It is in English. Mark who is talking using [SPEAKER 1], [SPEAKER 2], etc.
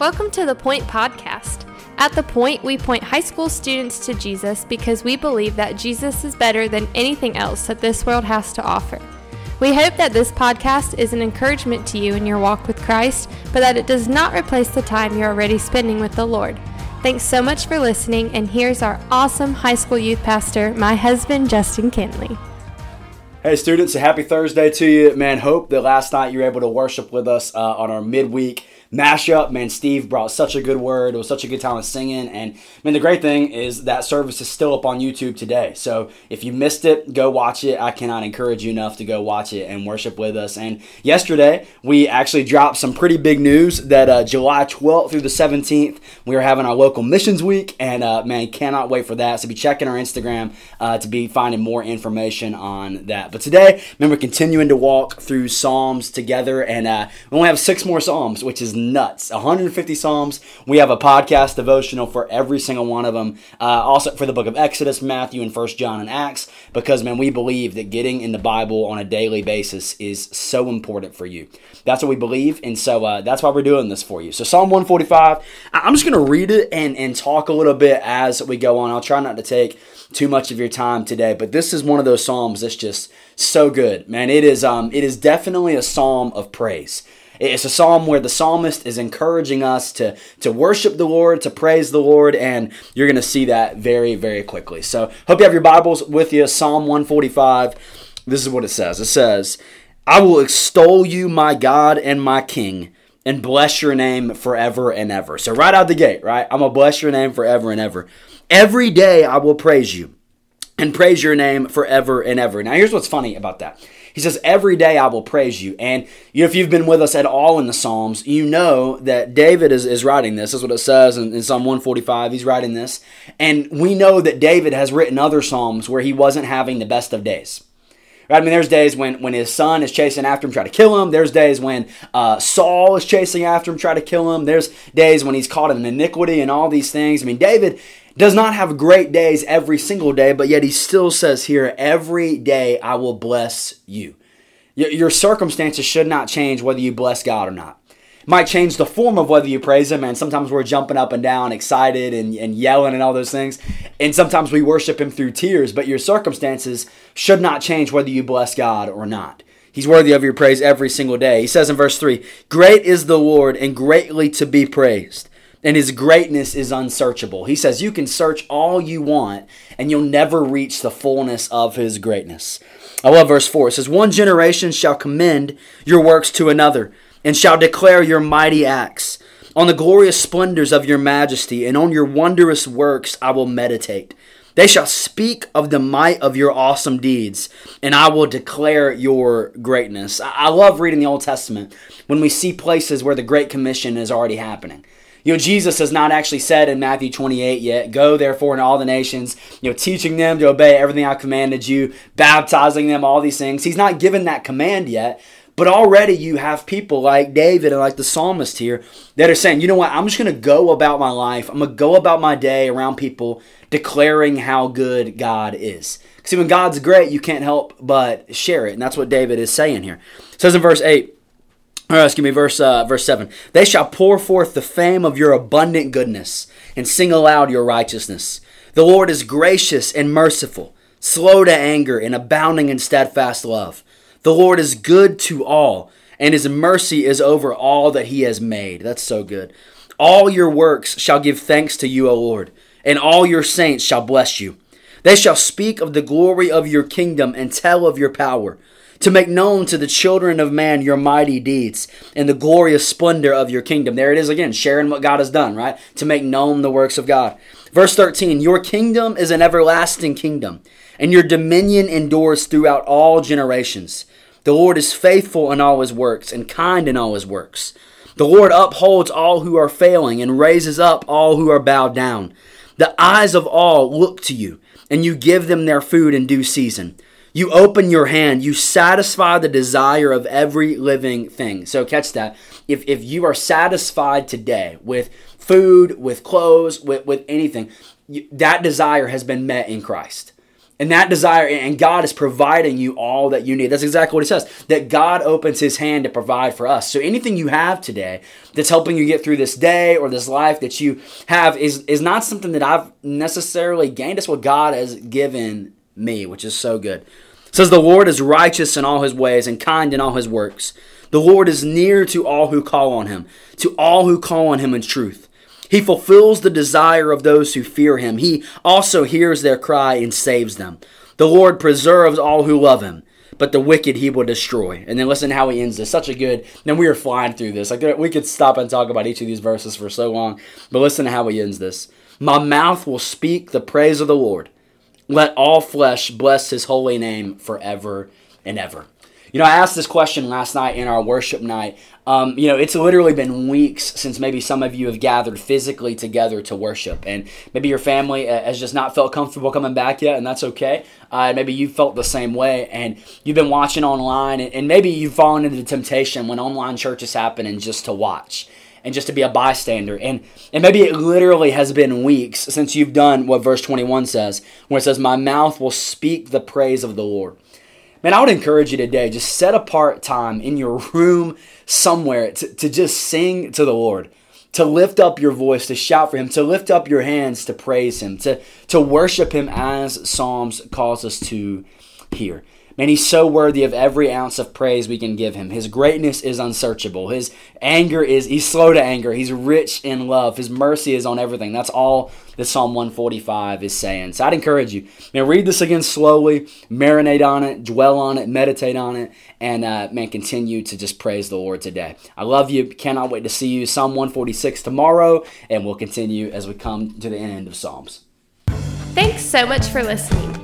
[SPEAKER 1] Welcome to the Point Podcast. At The Point, we point high school students to Jesus because we believe that Jesus is better than anything else that this world has to offer. We hope that this podcast is an encouragement to you in your walk with Christ, but that it does not replace the time you're already spending with the Lord. Thanks so much for listening, and here's our awesome high school youth pastor, my husband, Justin Kinley.
[SPEAKER 2] Hey, students, a happy Thursday to you. Man, hope that last night you were able to worship with us uh, on our midweek mashup. Man, Steve brought such a good word. It was such a good time of singing. And man, the great thing is that service is still up on YouTube today. So if you missed it, go watch it. I cannot encourage you enough to go watch it and worship with us. And yesterday, we actually dropped some pretty big news that uh, July 12th through the 17th, we are having our local missions week. And uh, man, cannot wait for that. So be checking our Instagram uh, to be finding more information on that. But today, remember, continuing to walk through Psalms together. And uh, we only have six more Psalms, which is nuts. 150 Psalms. We have a podcast devotional for every single one of them. Uh, also for the book of Exodus, Matthew, and First John and Acts, because man, we believe that getting in the Bible on a daily basis is so important for you. That's what we believe, and so uh, that's why we're doing this for you. So Psalm 145. I'm just going to read it and and talk a little bit as we go on. I'll try not to take too much of your time today, but this is one of those psalms that's just so good, man. It is um it is definitely a psalm of praise. It's a psalm where the psalmist is encouraging us to, to worship the Lord, to praise the Lord, and you're going to see that very, very quickly. So, hope you have your Bibles with you. Psalm 145. This is what it says It says, I will extol you, my God and my King, and bless your name forever and ever. So, right out the gate, right? I'm going to bless your name forever and ever. Every day I will praise you and praise your name forever and ever. Now, here's what's funny about that he says, Every day I will praise you. And if you've been with us at all in the Psalms, you know that David is, is writing this. That's what it says in, in Psalm 145. He's writing this. And we know that David has written other Psalms where he wasn't having the best of days. Right? I mean, there's days when, when his son is chasing after him, try to kill him. There's days when uh, Saul is chasing after him, try to kill him. There's days when he's caught in iniquity and all these things. I mean, David does not have great days every single day, but yet he still says here, every day I will bless you. Your circumstances should not change whether you bless God or not. Might change the form of whether you praise Him, and sometimes we're jumping up and down, excited and, and yelling and all those things. And sometimes we worship Him through tears, but your circumstances should not change whether you bless God or not. He's worthy of your praise every single day. He says in verse 3 Great is the Lord and greatly to be praised and his greatness is unsearchable. He says you can search all you want and you'll never reach the fullness of his greatness. I love verse 4. It says, One generation shall commend your works to another and shall declare your mighty acts. On the glorious splendors of your majesty and on your wondrous works I will meditate. They shall speak of the might of your awesome deeds, and I will declare your greatness. I love reading the Old Testament when we see places where the Great Commission is already happening. You know, Jesus has not actually said in Matthew 28 yet, go therefore in all the nations, you know, teaching them to obey everything I commanded you, baptizing them, all these things. He's not given that command yet. But already you have people like David and like the psalmist here that are saying, you know what, I'm just going to go about my life. I'm going to go about my day around people declaring how good God is. See, when God's great, you can't help but share it. And that's what David is saying here. It says in verse 8, or excuse me, verse uh, verse seven. They shall pour forth the fame of your abundant goodness and sing aloud your righteousness. The Lord is gracious and merciful, slow to anger, and abounding in steadfast love. The Lord is good to all, and his mercy is over all that he has made. That's so good. All your works shall give thanks to you, O Lord, and all your saints shall bless you. They shall speak of the glory of your kingdom and tell of your power to make known to the children of man your mighty deeds and the glorious splendor of your kingdom. There it is again, sharing what God has done, right? To make known the works of God. Verse 13 Your kingdom is an everlasting kingdom, and your dominion endures throughout all generations. The Lord is faithful in all his works and kind in all his works. The Lord upholds all who are failing and raises up all who are bowed down. The eyes of all look to you, and you give them their food in due season. You open your hand, you satisfy the desire of every living thing. So catch that. If, if you are satisfied today with food, with clothes, with, with anything, you, that desire has been met in Christ. And that desire, and God is providing you all that you need. That's exactly what He says. That God opens His hand to provide for us. So anything you have today that's helping you get through this day or this life that you have is, is not something that I've necessarily gained. It's what God has given me, which is so good. It says the Lord is righteous in all his ways and kind in all his works. The Lord is near to all who call on him, to all who call on him in truth. He fulfills the desire of those who fear him. He also hears their cry and saves them. The Lord preserves all who love him, but the wicked he will destroy. And then listen how he ends this. Such a good. Then we are flying through this. Like we could stop and talk about each of these verses for so long, but listen to how he ends this. My mouth will speak the praise of the Lord. Let all flesh bless his holy name forever and ever. You know, I asked this question last night in our worship night. Um, you know, it's literally been weeks since maybe some of you have gathered physically together to worship, and maybe your family uh, has just not felt comfortable coming back yet, and that's okay. Uh, maybe you felt the same way, and you've been watching online, and maybe you've fallen into the temptation when online churches happen and just to watch and just to be a bystander. And and maybe it literally has been weeks since you've done what verse 21 says, where it says, My mouth will speak the praise of the Lord. Man, I would encourage you today, just set apart time in your room somewhere to, to just sing to the Lord, to lift up your voice, to shout for Him, to lift up your hands to praise Him, to, to worship Him as Psalms calls us to here. Man, he's so worthy of every ounce of praise we can give him. His greatness is unsearchable. His anger is, he's slow to anger. He's rich in love. His mercy is on everything. That's all that Psalm 145 is saying. So I'd encourage you, man, read this again slowly, marinate on it, dwell on it, meditate on it, and uh, man, continue to just praise the Lord today. I love you. Cannot wait to see you. Psalm 146 tomorrow, and we'll continue as we come to the end of Psalms.
[SPEAKER 1] Thanks so much for listening.